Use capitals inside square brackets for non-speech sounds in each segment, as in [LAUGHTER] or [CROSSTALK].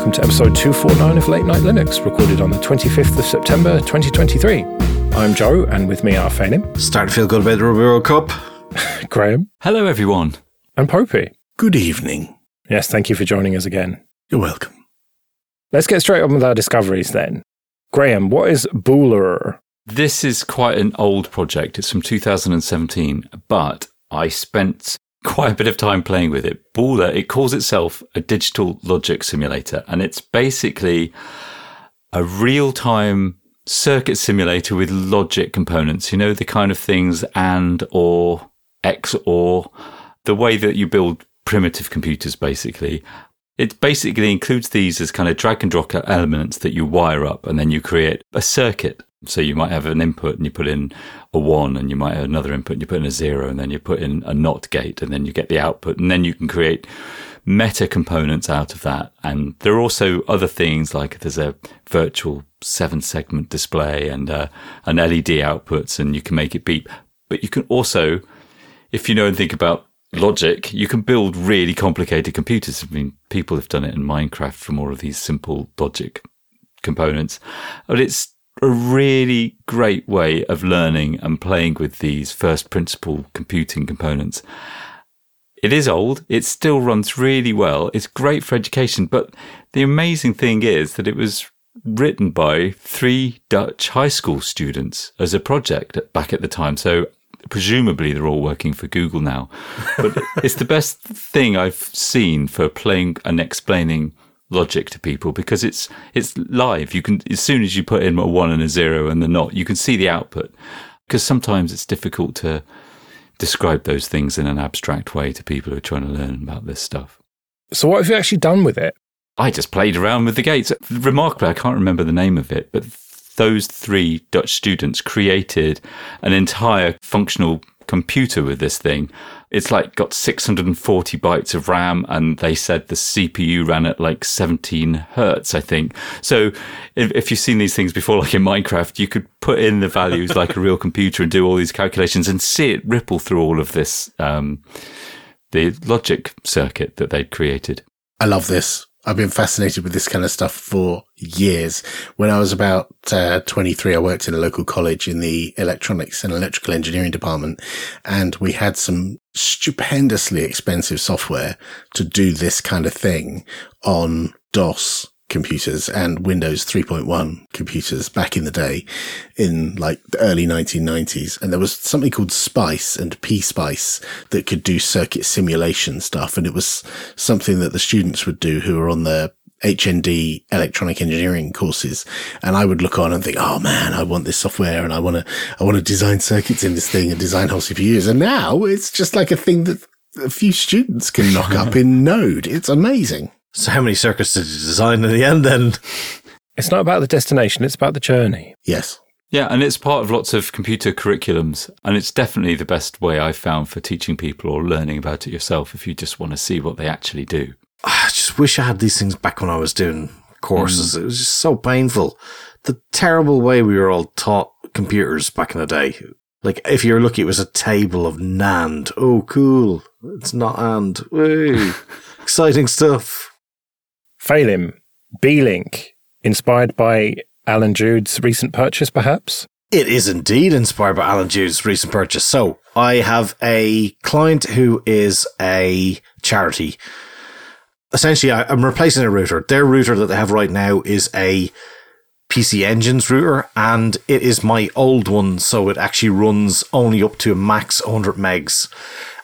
welcome to episode 249 of Late Night Linux, recorded on the 25th of September 2023. I'm Joe, and with me are Phelim. Starting to feel good about the Rugby World Cup. [LAUGHS] Graham. Hello, everyone. And Popey. Good evening. Yes, thank you for joining us again. You're welcome. Let's get straight on with our discoveries then. Graham, what is BOOLR? This is quite an old project. It's from 2017, but I spent quite a bit of time playing with it. BOOLR, it calls itself a digital logic simulator, and it's basically a real time circuit simulator with logic components. You know, the kind of things and or X or the way that you build primitive computers, basically. It basically includes these as kind of drag and drop elements that you wire up and then you create a circuit. So you might have an input and you put in a one and you might have another input and you put in a zero and then you put in a NOT gate and then you get the output and then you can create meta components out of that. And there are also other things like there's a virtual seven segment display and uh, an LED outputs and you can make it beep. But you can also, if you know and think about logic, you can build really complicated computers. I mean, people have done it in Minecraft from all of these simple logic components, but it's a really great way of learning and playing with these first principle computing components. It is old. It still runs really well. It's great for education. But the amazing thing is that it was written by three Dutch high school students as a project back at the time. So presumably they're all working for Google now. But [LAUGHS] it's the best thing I've seen for playing and explaining logic to people because it's it's live. You can as soon as you put in a one and a zero and the not, you can see the output. Because sometimes it's difficult to describe those things in an abstract way to people who are trying to learn about this stuff. So what have you actually done with it? I just played around with the gates. Remarkably, I can't remember the name of it, but those three Dutch students created an entire functional computer with this thing. It's like got 640 bytes of RAM and they said the CPU ran at like 17 hertz, I think. So if, if, you've seen these things before, [LAUGHS] like in Minecraft, you could put in the values like a real [LAUGHS] computer and do all these calculations and see it ripple through all of this, um, the logic circuit that they'd created. I love this. I've been fascinated with this kind of stuff for years. When I was about uh, 23, I worked in a local college in the electronics and electrical engineering department, and we had some stupendously expensive software to do this kind of thing on DOS computers and Windows 3.1 computers back in the day in like the early 1990s. And there was something called Spice and PSpice that could do circuit simulation stuff. And it was something that the students would do who were on the HND electronic engineering courses. And I would look on and think, Oh man, I want this software and I want to, I want to design circuits in this thing and design whole CPUs. And now it's just like a thing that a few students can knock up [LAUGHS] in Node. It's amazing. So how many circuits did you design in the end then? It's not about the destination, it's about the journey. Yes. Yeah, and it's part of lots of computer curriculums. And it's definitely the best way I've found for teaching people or learning about it yourself if you just want to see what they actually do. I just wish I had these things back when I was doing courses. Mm. It was just so painful. The terrible way we were all taught computers back in the day. Like, if you're lucky, it was a table of NAND. Oh, cool. It's not AND. [LAUGHS] Exciting stuff. Phelim, Beelink, inspired by Alan Jude's recent purchase, perhaps? It is indeed inspired by Alan Jude's recent purchase. So I have a client who is a charity. Essentially, I'm replacing a router. Their router that they have right now is a PC Engines router, and it is my old one, so it actually runs only up to a max 100 megs.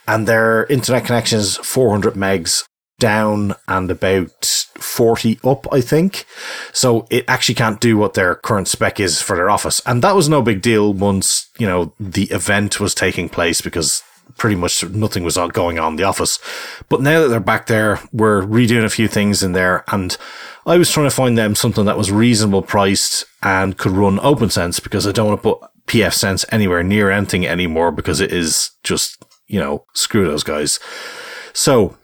And their internet connection is 400 megs down and about 40 up, I think. So it actually can't do what their current spec is for their office. And that was no big deal once, you know, the event was taking place because pretty much nothing was going on in the office. But now that they're back there, we're redoing a few things in there. And I was trying to find them something that was reasonable priced and could run OPNsense because I don't want to put PF Sense anywhere near anything anymore because it is just, you know, screw those guys. So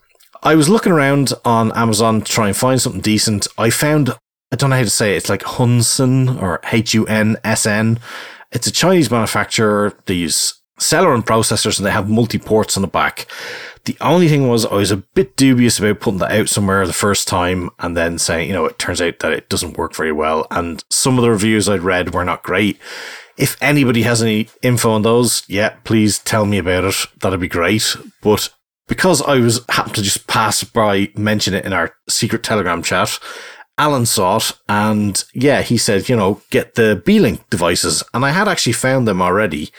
I was looking around on Amazon to try and find something decent. I found, I don't know how to say it, it's like HUNSN or H U N S N. It's a Chinese manufacturer. They use Celeron processors and they have multi ports on the back. The only thing was I was a bit dubious about putting that out somewhere the first time and then saying, you know, it turns out that it doesn't work very well. And some of the reviews I'd read were not great. If anybody has any info on those, yeah, please tell me about it. That'd be great. But because I was happened to just pass by, mention it in our secret Telegram chat, Alan saw it and yeah, he said, you know, get the Beelink devices. And I had actually found them already.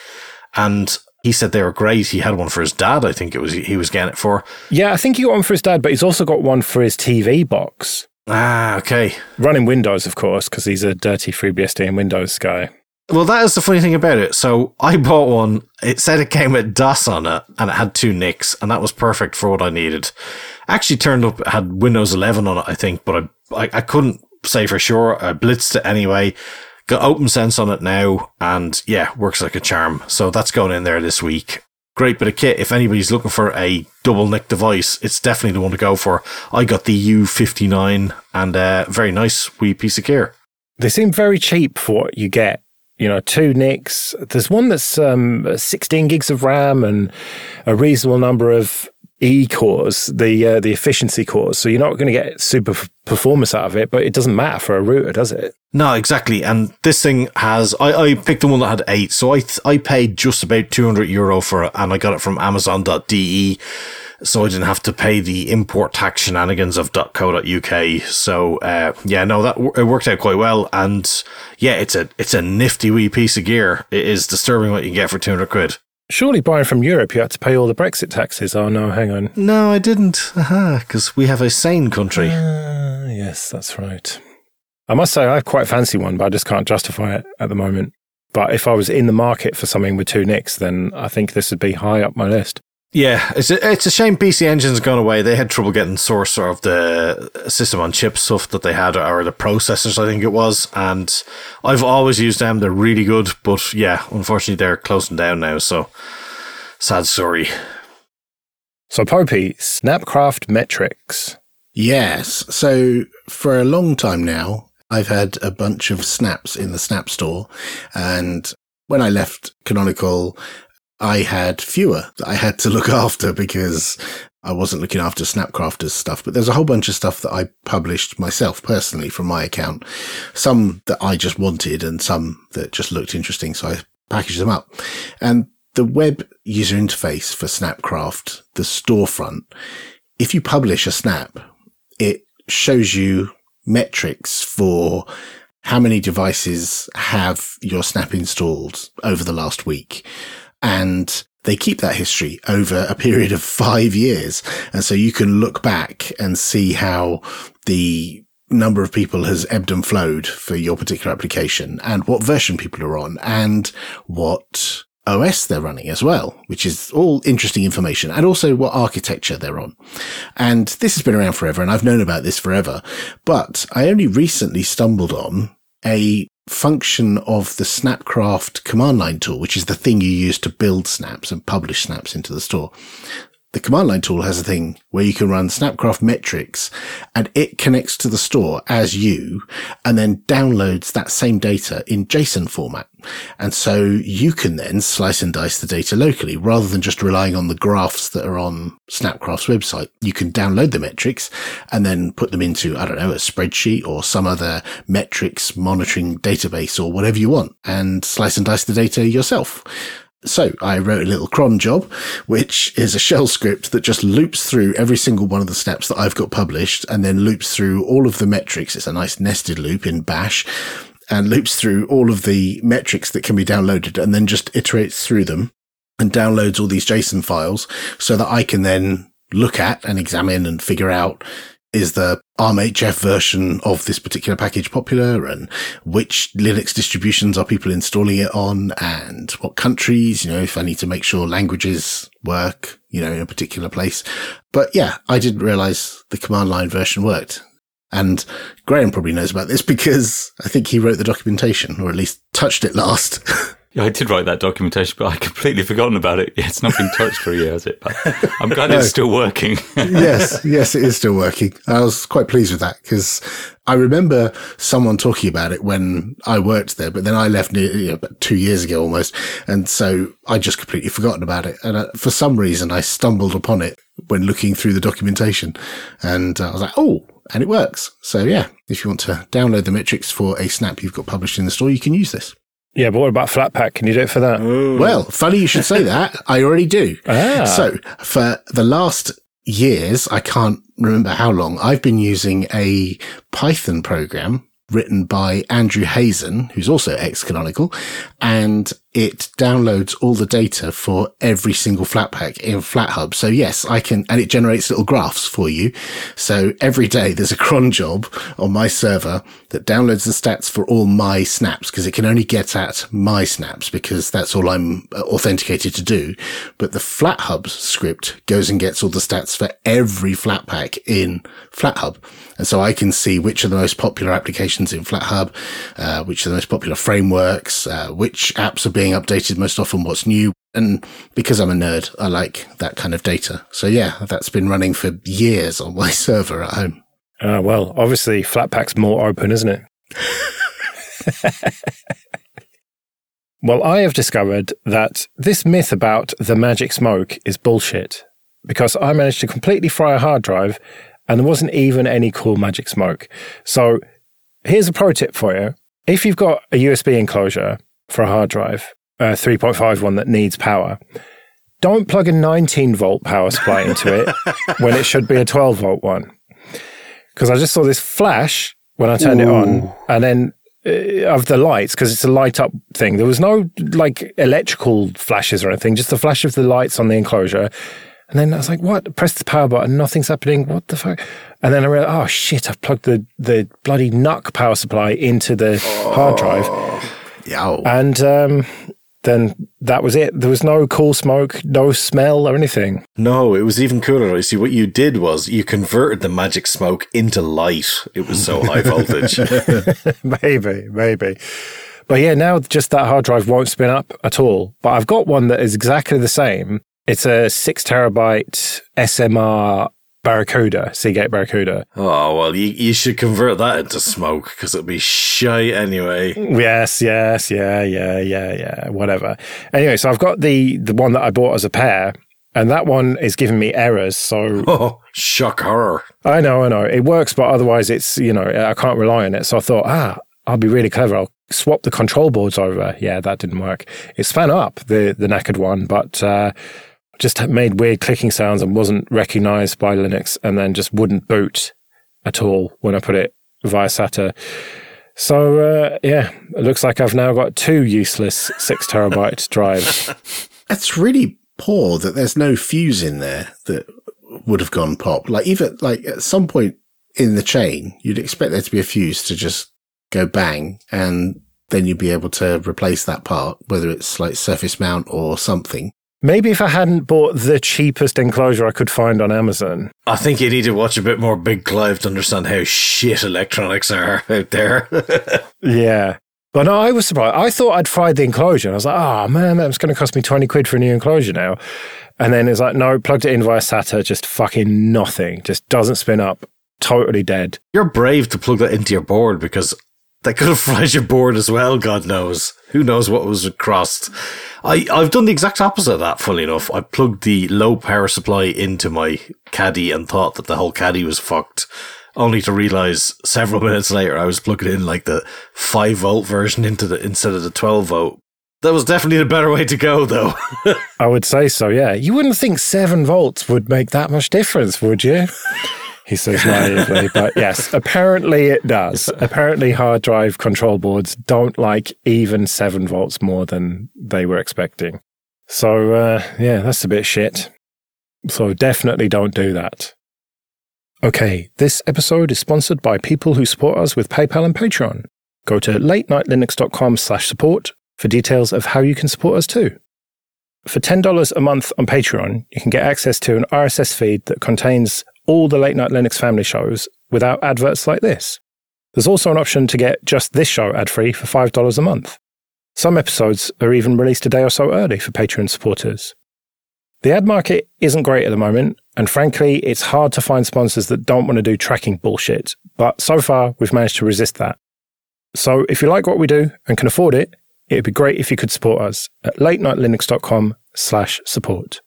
And he said they were great. He had one for his dad, I think it was he was getting it for. Yeah, I think he got one for his dad, but he's also got one for his TV box. Ah, okay. Running Windows, of course, because he's a dirty FreeBSD and Windows guy. Well, that is the funny thing about it. So I bought one. It said it came with DOS on it, and it had two NICs, and that was perfect for what I needed. Actually, turned up had Windows 11 on it, I think, but I I, I couldn't say for sure. I blitzed it anyway. Got OPNsense on it now, and yeah, works like a charm. So that's going in there this week. Great bit of kit. If anybody's looking for a double NIC device, it's definitely the one to go for. I got the U59, and uh, very nice wee piece of gear. They seem very cheap for what you get you know, two NICs. There's one that's um, 16 gigs of RAM and a reasonable number of E cores, the uh, the efficiency cores. So you're not going to get super performance out of it, but it doesn't matter for a router, does it? No, exactly. And this thing has, I, I picked the one that had eight. So I, I paid just about 200 euro for it and I got it from amazon.de so I didn't have to pay the import tax shenanigans of .co.uk. So uh, yeah, no, that it worked out quite well, and yeah, it's a it's a nifty wee piece of gear. It is disturbing what you get for two hundred quid. Surely buying from Europe, you had to pay all the Brexit taxes. Oh no, hang on. No, I didn't. Aha, because we have a sane country. Uh, yes, that's right. I must say, I have quite fancy one, but I just can't justify it at the moment. But if I was in the market for something with two NICs, then I think this would be high up my list. Yeah, it's a, it's a shame PC Engine's gone away. They had trouble getting source of the system on chip stuff that they had, or the processors, I think it was. And I've always used them. They're really good. But yeah, unfortunately, they're closing down now. So sad story. So, Popey, Snapcraft metrics. Yes. So, for a long time now, I've had a bunch of snaps in the Snap store. And when I left Canonical, I had fewer that I had to look [LAUGHS] after because I wasn't looking after Snapcrafters stuff, but there's a whole bunch of stuff that I published myself personally from my account. Some that I just wanted and some that just looked interesting. So I packaged them up and the web user interface for Snapcraft, the storefront, if you publish a snap, it shows you metrics for how many devices have your snap installed over the last week and they keep that history over a period of five years. And so you can look back and see how the number of people has ebbed and flowed for your particular application and what version people are on and what OS they're running as well, which is all interesting information and also what architecture they're on. And this has been around forever and I've known about this forever, but I only recently stumbled on a function of the Snapcraft command line tool, which is the thing you use to build snaps and publish snaps into the store the command line tool has a thing where you can run Snapcraft metrics and it connects to the store as you and then downloads that same data in JSON format. And so you can then slice and dice the data locally rather than just relying on the graphs that are on Snapcraft's website. You can download the metrics and then put them into, I don't know, a spreadsheet or some other metrics monitoring database or whatever you want and slice and dice the data yourself. So I wrote a little cron job, which is a shell script that just loops through every single one of the steps that I've got published and then loops through all of the metrics. It's a nice nested loop in bash and loops through all of the metrics that can be downloaded and then just iterates through them and downloads all these JSON files so that I can then look at and examine and figure out is the ARMHF version of this particular package popular and which Linux distributions are people installing it on and what countries, you know, if I need to make sure languages work, you know, in a particular place. But yeah, I didn't realize the command line version worked. And Graham probably knows about this [LAUGHS] because I think he wrote the documentation or at least touched it last. [LAUGHS] Yeah, I did write that documentation, but I completely forgotten about it. Yeah, it's not been touched for a year, has it? But I'm glad no. it's still working. [LAUGHS] yes, yes, it is still working. I was quite pleased with that because I remember someone talking about it when I worked there, but then I left near, you know, about two years ago almost. And so I just completely forgotten about it. And uh, for some reason, I stumbled upon it when looking through the documentation. And I was like, oh, and it works. So yeah, if you want to download the metrics for a snap you've got published in the store, you can use this. Yeah, but what about Flatpak? Can you do it for that? Well, funny you should say [LAUGHS] that. I already do. Ah. So for the last years, I can't remember how long, I've been using a Python program written by Andrew Hayzen, who's also ex-Canonical, and it downloads all the data for every single Flatpak in FlatHub. So yes, I can, and it generates little graphs for you. So every day there's a cron job on my server that downloads the stats for all my snaps because it can only get at my snaps because that's all I'm uh, authenticated to do. But the FlatHub script goes and gets all the stats for every Flatpak in FlatHub. And so I can see which are the most popular applications in FlatHub, uh, which are the most popular frameworks, uh, which apps are updated most often, what's new. And because I'm a nerd, I like that kind of data. So yeah, that's been running for years on my [LAUGHS] server at home. Ah, well, obviously Flatpak's more open, isn't it? [LAUGHS] well, I have discovered that this myth about the magic smoke is bullshit because I managed to completely fry a hard drive and there wasn't even any cool magic smoke. So here's a pro tip for you. If you've got a USB enclosure for a hard drive, a 3.5 one that needs power, don't plug a 19 volt power supply into it [LAUGHS] when it should be a 12 volt one. Because I just saw this flash when I turned it on, and then uh, of the lights because it's a light up thing. There was no like electrical flashes or anything, just the flash of the lights on the enclosure. And then I was like, what? Press the power button, nothing's happening. What the fuck? And then I realized, oh shit, I've plugged the, the bloody NUC power supply into the hard drive. Yeah. And um, then that was it. There was no cool smoke, no smell or anything. No, it was even cooler. You see, what you did was you converted the magic smoke into light. It was so high voltage. [LAUGHS] [LAUGHS] maybe, maybe. But yeah, now just that hard drive won't spin up at all. But I've got one that is exactly the same. It's a six terabyte SMR Barracuda, Seagate Barracuda. Oh, well, you, you should convert that into smoke because it'll be shy anyway. Yes, yes, yeah, yeah, yeah, yeah, whatever. Anyway, so I've got the the one that I bought as a pair, and that one is giving me errors. So [LAUGHS] Oh, shock horror. I know, I know, it works, but otherwise it's you know I can't rely on it. So I thought, ah, I'll be really clever. I'll swap the control boards over. Yeah, that didn't work. It's fan up the the knackered one, but. uh just made weird clicking sounds and wasn't recognized by Linux and then just wouldn't boot at all when I put it via SATA. So, uh, yeah, it looks like I've now got two useless six [LAUGHS] terabyte drives. That's really poor that there's no fuse in there that would have gone pop. Like even like at some point in the chain, you'd expect there to be a fuse to just go bang and then you'd be able to replace that part, whether it's like surface mount or something. Maybe if I hadn't bought the cheapest enclosure I could find on Amazon. I think you need to watch a bit more Big Clive to understand how shit electronics are [LAUGHS] out there. [LAUGHS] Yeah. But no, I was surprised. I thought I'd fried the enclosure. I was like, oh man, that's going to cost me 20 quid for a new enclosure now. And then it's like, no, plugged it in via SATA, just fucking nothing. Just doesn't spin up. Totally dead. You're brave to plug that into your board because that could have fried your board as well, God knows. Who knows what was crossed. I, I've done the exact opposite of that, fully enough. I plugged the low power supply into my caddy and thought that the whole caddy was fucked. Only to realize several [LAUGHS] minutes later I was plugging in like the 5 volt version into the, instead of the 12 volt. That was definitely the better way to go though. [LAUGHS] I would say so, yeah. You wouldn't think seven volts would make that much difference, would you? He says naively, but [LAUGHS] yes, apparently it does. Apparently, hard drive control boards don't like even seven volts more than they were expecting. So, uh, yeah, that's a bit shit. So, definitely don't do that. Okay, this episode is sponsored by people who support us with PayPal and Patreon. Go to latenightlinux.com slash support for details of how you can support us too. For $10 a month on Patreon, you can get access to an RSS feed that contains all the Late Night Linux family shows without adverts like this. There's also an option to get just this show ad free for $5 a month. Some episodes are even released a day or so early for Patreon supporters. The ad market isn't great at the moment, and frankly, it's hard to find sponsors that don't want to do tracking bullshit, but so far we've managed to resist that. So if you like what we do and can afford it, it'd be great if you could support us at latenightlinux.com slash support.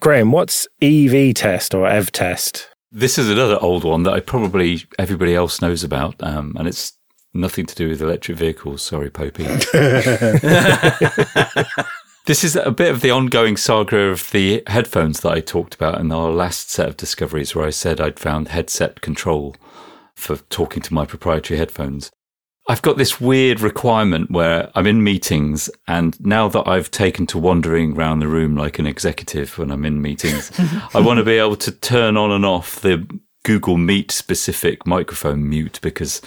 Graham, what's evtest or evtest? This is another old one that I probably everybody else knows about, um, and it's nothing to do with electric vehicles. Sorry, Popey. [LAUGHS] this is a bit of the ongoing saga of the headphones that I talked about in our last set of discoveries, where I said I'd found headset control for talking to my proprietary headphones. I've got this weird requirement where I'm in meetings, and now that I've taken to wandering around the room like an executive when I'm in meetings, [LAUGHS] I want to be able to turn on and off the Google Meet specific microphone mute because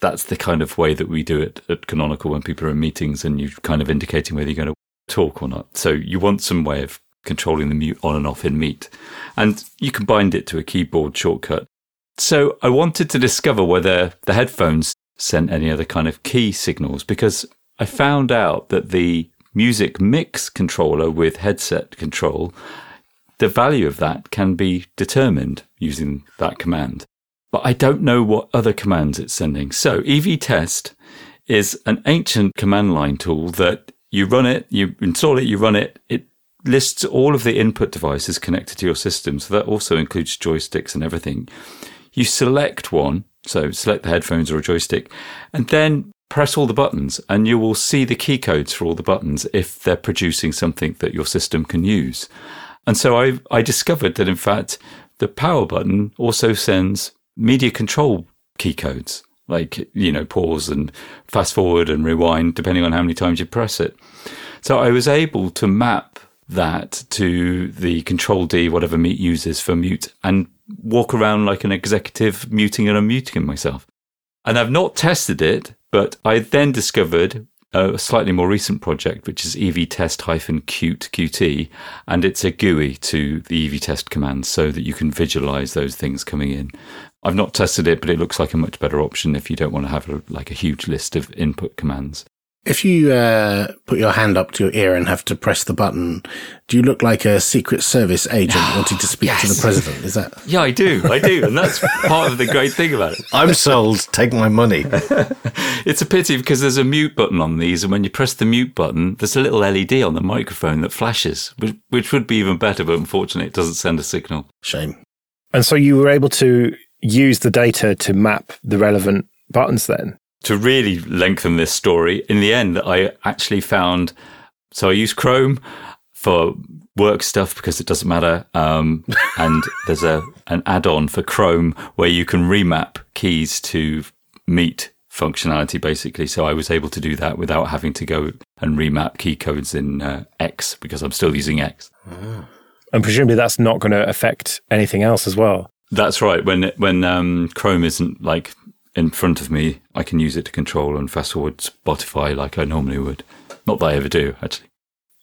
that's the kind of way that we do it at Canonical when people are in meetings and you're kind of indicating whether you're going to talk or not. So you want some way of controlling the mute on and off in Meet. And you can bind it to a keyboard shortcut. So I wanted to discover whether the headphones sent any other kind of key signals because I found out that the music mix controller with headset control, the value of that can be determined using that command. But I don't know what other commands it's sending. So evtest is an ancient command line tool that you run it, you install it, you run it, it lists all of the input devices connected to your system. So that also includes joysticks and everything. You select one so select the headphones or a joystick and then press all the buttons and you will see the key codes for all the buttons if they're producing something that your system can use. And so I, I discovered that in fact, the power button also sends media control key codes, like, you know, pause and fast forward and rewind, depending on how many times you press it. So I was able to map that to the control D, whatever Meet uses for mute and walk around like an executive muting and unmuting myself. And I've not tested it, but I then discovered a slightly more recent project, which is evtest hyphen Qt Qt, and it's a GUI to the evtest commands so that you can visualize those things coming in. I've not tested it, but it looks like a much better option if you don't want to have a, like a huge list of input commands. If you uh, put your hand up to your ear and have to press the button, do you look like a Secret Service agent [GASPS] wanting to speak yes. to the president? Is that? [LAUGHS] Yeah, I do. I do. And that's part of the great thing about it. I'm sold. Take my money. [LAUGHS] it's a pity because there's a mute button on these. And when you press the mute button, there's a little LED on the microphone that flashes, which, which would be even better. But unfortunately, it doesn't send a signal. Shame. And so you were able to use the data to map the relevant buttons then? To really lengthen this story, in the end, that I actually found. So I use Chrome for work stuff because it doesn't matter. Um, [LAUGHS] and there's a an add-on for Chrome where you can remap keys to meet functionality, basically. So I was able to do that without having to go and remap key codes in uh, X because I'm still using X. And presumably that's not going to affect anything else as well. That's right. When when um, Chrome isn't like in front of me, I can use it to control and fast forward Spotify like I normally would. Not that I ever do, actually.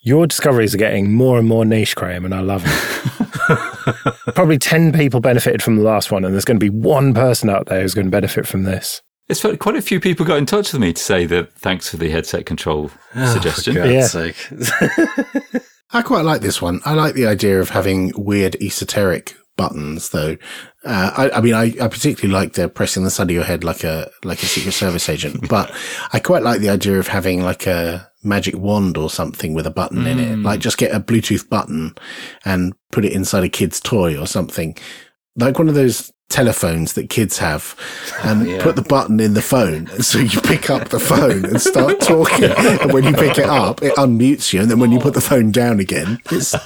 Your discoveries are getting more and more niche, Graham, and I love it. [LAUGHS] Probably 10 people benefited from the last one, and there's going to be one person out there who's going to benefit from this. It's quite a few people got in touch with me to say that thanks for the headset control oh, suggestion. yeah. [LAUGHS] I quite like this one. I like the idea of having weird esoteric buttons though. Uh, I, I, mean, I, I particularly like the pressing the side of your head like a, like a secret service agent, [LAUGHS] but I quite like the idea of having like a magic wand or something with a button mm. in it. Like just get a Bluetooth button and put it inside a kid's toy or something. Like one of those telephones that kids have and [LAUGHS] yeah. put the button in the phone. So you pick up the phone and start talking. [LAUGHS] and when you pick it up, it unmutes you. And then when you put the phone down again, it's, it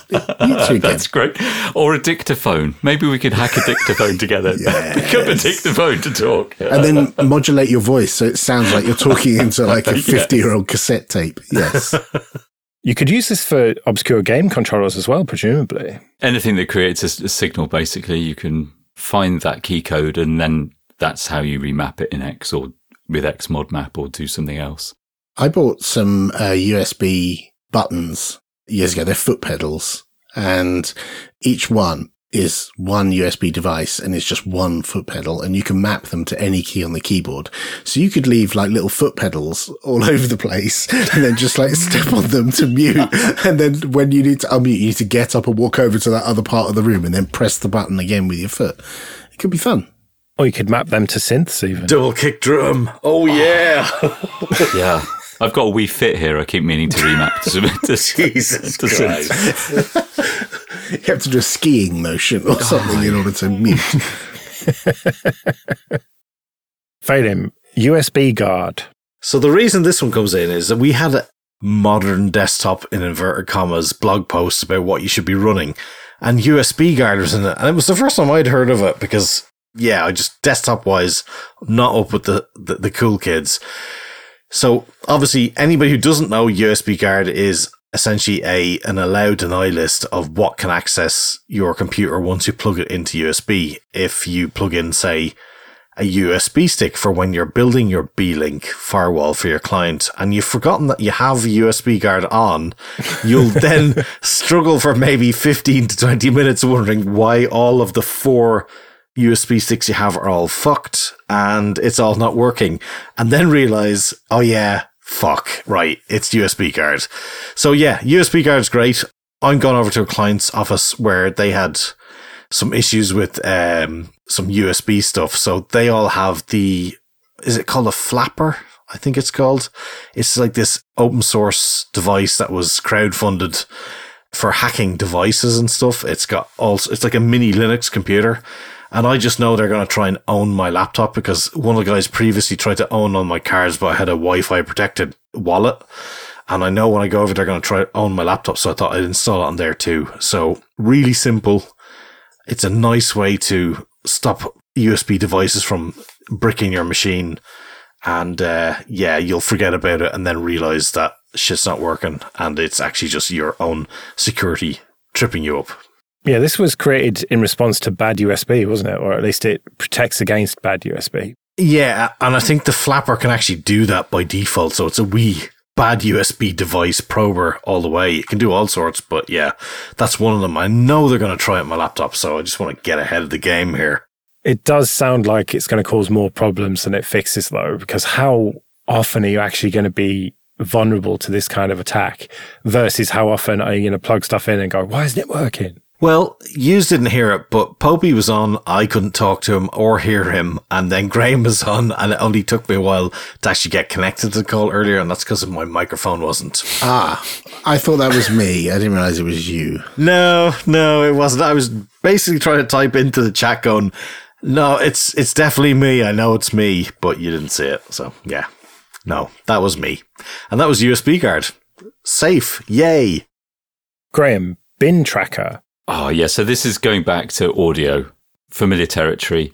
mutes you [LAUGHS] again. That's great. Or a dictaphone. Maybe we could hack a dictaphone together. yes. Pick up a dictaphone to talk. and then modulate your voice so it sounds like you're talking into like a 50 year old cassette tape. Yes. You could use this for obscure game controllers as well, presumably. Anything that creates a, a signal, basically, you can find that key code and then that's how you remap it in X or with Xmodmap or do something else. I bought some uh, USB buttons years ago. They're foot pedals and each one is one USB device and it's just one foot pedal and you can map them to any key on the keyboard. So you could leave like little foot pedals all [LAUGHS] over the place and then just like step on them to mute. And then when you need to unmute, you need to get up and walk over to that other part of the room and then press the button again with your foot. It could be fun. Or you could map them to synths even. Double kick drum. Oh yeah. [LAUGHS] yeah. I've got a Wii Fit here. I keep meaning to remap to, to, [LAUGHS] Jesus to Christ. You have to do a skiing motion or oh, something in order to mute. [LAUGHS] Phelim, USBGuard. So the reason this one comes in is that we had a modern desktop in inverted commas blog post about what you should be running and USBGuard was in it. And it was the first time I'd heard of it because yeah, I just desktop wise, not up with the, the, the cool kids. So obviously anybody who doesn't know USBGuard is essentially a an allow deny list of what can access your computer once you plug it into USB. If you plug in, say, a USB stick for when you're building your Beelink firewall for your client and you've forgotten that you have a USBGuard on, you'll [LAUGHS] then struggle for maybe 15 to 20 minutes wondering why all of the four USB sticks you have are all fucked and it's all not working. And then realize, oh yeah, fuck, right, it's USBGuard. So yeah, USBGuard's great. I'm gone over to a client's office where they had some issues with um, some USB stuff. So they all have the, is it called a Flipper? I think it's called. It's like this open source device that was crowdfunded for hacking devices and stuff. It's got also, it's like a mini Linux computer. And I just know they're going to try and own my laptop because one of the guys previously tried to own on my cards, but I had a Wi-Fi protected wallet. And I know when I go over, they're going to try to own my laptop. So I thought I'd install it on there too. So really simple. It's a nice way to stop USB devices from bricking your machine. And, uh, yeah, you'll forget about it and then realize that shit's not working. And it's actually just your own security tripping you up. Yeah, this was created in response to bad USB, wasn't it? Or at least it protects against bad USB. Yeah, and I think the Flipper can actually do that by default. So it's a wee bad USB device prober all the way. It can do all sorts, but yeah, that's one of them. I know they're going to try it on my laptop, so I just want to get ahead of the game here. It does sound like it's going to cause more problems than it fixes, though, because how often are you actually going to be vulnerable to this kind of attack versus how often are you going to plug stuff in and go, why isn't it working? Well, you didn't hear it, but Popey was on. I couldn't talk to him or hear him. And then Graham was on, and it only took me a while to actually get connected to the call earlier. And that's because my microphone wasn't. Ah, I thought that was me. I didn't realize it was you. No, no, it wasn't. I was basically trying to type into the chat going, no, it's, it's definitely me. I know it's me, but you didn't see it. So yeah, no, that was me. And that was USBGuard. Safe. Yay. Graham, bintracker. Oh, yeah. So this is going back to audio, familiar territory.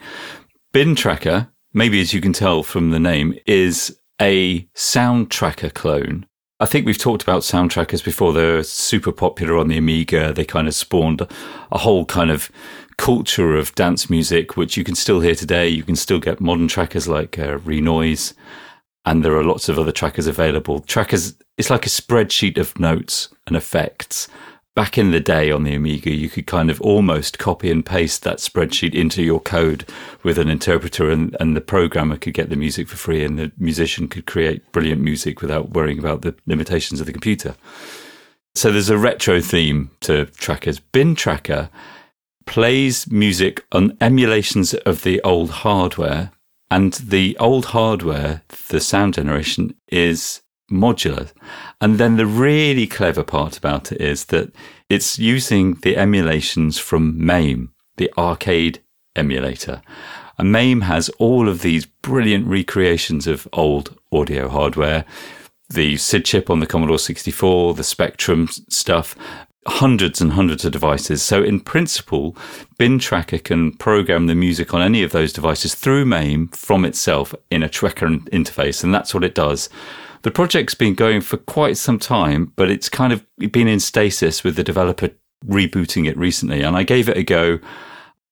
bintracker, maybe as you can tell from the name, is a sound tracker clone. I think we've talked about sound trackers before. They're super popular on the Amiga. They kind of spawned a whole kind of culture of dance music, which you can still hear today. You can still get modern trackers like uh, Renoise, and there are lots of other trackers available. Trackers, it's like a spreadsheet of notes and effects back in the day on the Amiga, you could kind of almost copy and paste that spreadsheet into your code with an interpreter, and, and the programmer could get the music for free, and the musician could create brilliant music without worrying about the limitations of the computer. So there's a retro theme to trackers. bintracker plays music on emulations of the old hardware, and the old hardware, the sound generation, is modular. And then the really clever part about it is that it's using the emulations from MAME, the arcade emulator. And MAME has all of these brilliant recreations of old audio hardware. The SID chip on the Commodore 64, the Spectrum stuff, hundreds and hundreds of devices. So in principle, bintracker can program the music on any of those devices through MAME from itself in a tracker interface. And that's what it does. The project's been going for quite some time, but it's kind of been in stasis with the developer rebooting it recently. And I gave it a go.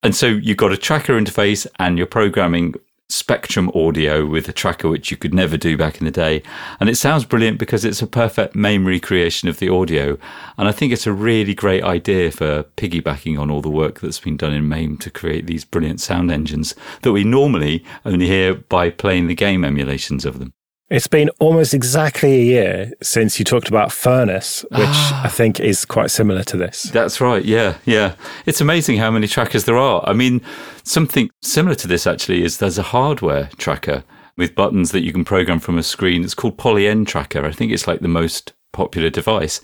And so you've got a tracker interface and you're programming spectrum audio with a tracker, which you could never do back in the day. And it sounds brilliant because it's a perfect MAME recreation of the audio. And I think it's a really great idea for piggybacking on all the work that's been done in MAME to create these brilliant sound engines that we normally only hear by playing the game emulations of them. It's been almost exactly a year since you talked about Furnace, which Ah. I think is quite similar to this. That's right. Yeah. Yeah. It's amazing how many trackers there are. I mean, something similar to this actually is there's a hardware tracker with buttons that you can program from a screen. It's called Polyend Tracker. I think it's like the most popular device.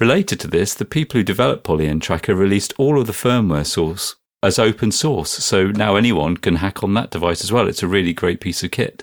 related to this, the people who developed Polyend Tracker released all of the firmware source as open source. So now anyone can hack on that device as well. It's a really great piece of kit.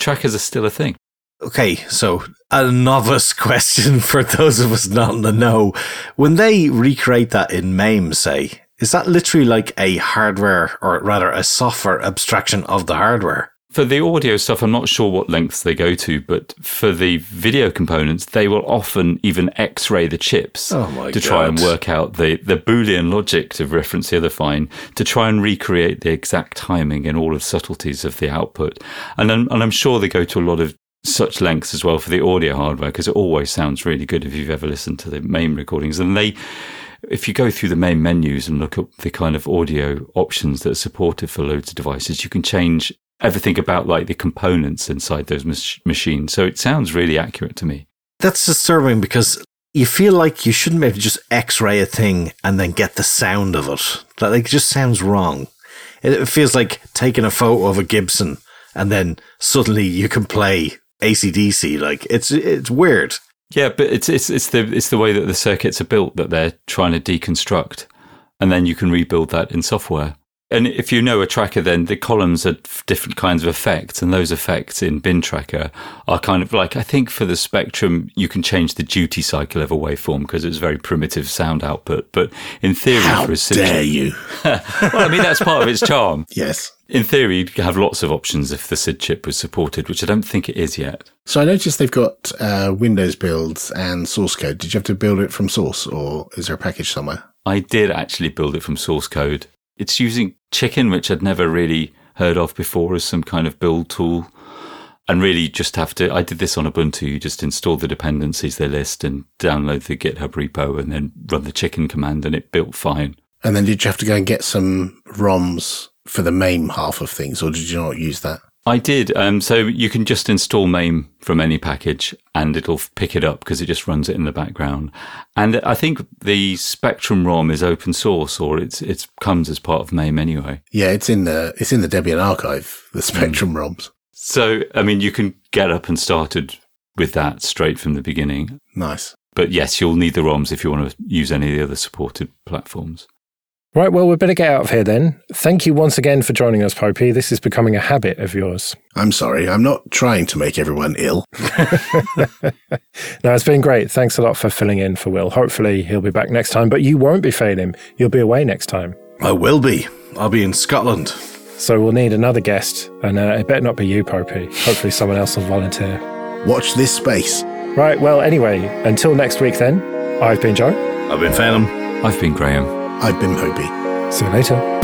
Trackers are still a thing. Okay, so a novice [LAUGHS] question for those of us not in the know. When they recreate that in MAME, say, is that literally like a hardware or rather a software abstraction of the hardware? For the audio stuff, I'm not sure what lengths they go to, but for the video components, they will often even X-ray the chips Oh to try and work out the, the Boolean logic to reference the other fine to try and recreate the exact timing and all of the subtleties of the output. And I'm, and I'm sure they go to a lot of such lengths as well for the audio hardware because it always sounds really good if you've ever listened to the MAME recordings. And they, if you go through the MAME menus and look at the kind of audio options that are supported for loads of devices, you can change everything about like the components inside those mach- machines. So it sounds really accurate to me. That's disturbing because you feel like you shouldn't be able to just X-ray a thing and then get the sound of it. That like just sounds wrong. It, it feels like taking a photo of a Gibson and then suddenly you can play AC/DC. Like it's it's weird. Yeah, but it's it's it's the it's the way that the circuits are built that they're trying to deconstruct, and then you can rebuild that in software. And if you know a tracker, then the columns are different kinds of effects, and those effects in bintracker are kind of like I think for the Spectrum, you can change the duty cycle of a waveform because it's very primitive sound output. But in theory, How for a SID dare you? [LAUGHS] well, I mean that's part of its charm. [LAUGHS] Yes. In theory, you'd have lots of options if the SID chip was supported, which I don't think it is yet. So I noticed they've got uh, Windows builds and source code. Did you have to build it from source, or is there a package somewhere? I did actually build it from source code. It's using Chicken, which I'd never really heard of before as some kind of build tool. And really just have to, I did this on Ubuntu. You just install the dependencies they list and download the GitHub repo and then run the chicken command and it built fine. And then did you have to go and get some ROMs for the MAME half of things, or did you not use that? I did. Um, so you can just install MAME from any package and it'll pick it up because it just runs it in the background. And I think the Spectrum ROM is open source or it's, it comes as part of MAME anyway. Yeah, it's in the it's in the Debian archive, the Spectrum ROMs. So, I mean, you can get up and started with that straight from the beginning. Nice. But yes, you'll need the ROMs if you want to use any of the other supported platforms. Right, well, we better get out of here then. Thank you once again for joining us, Popey. This is becoming a habit of yours. I'm sorry, I'm not trying to make everyone ill. [LAUGHS] [LAUGHS] No, it's been great. Thanks a lot for filling in for Will. Hopefully, he'll be back next time, but you won't be failing. You'll be away next time. I will be. I'll be in Scotland. So we'll need another guest, and uh, it better not be you, Popey. Hopefully, someone else will volunteer. Watch this space. Right, well, anyway, until next week then, I've been Joe. I've been Phelim. I've been Graham. I've been Popey. See you later.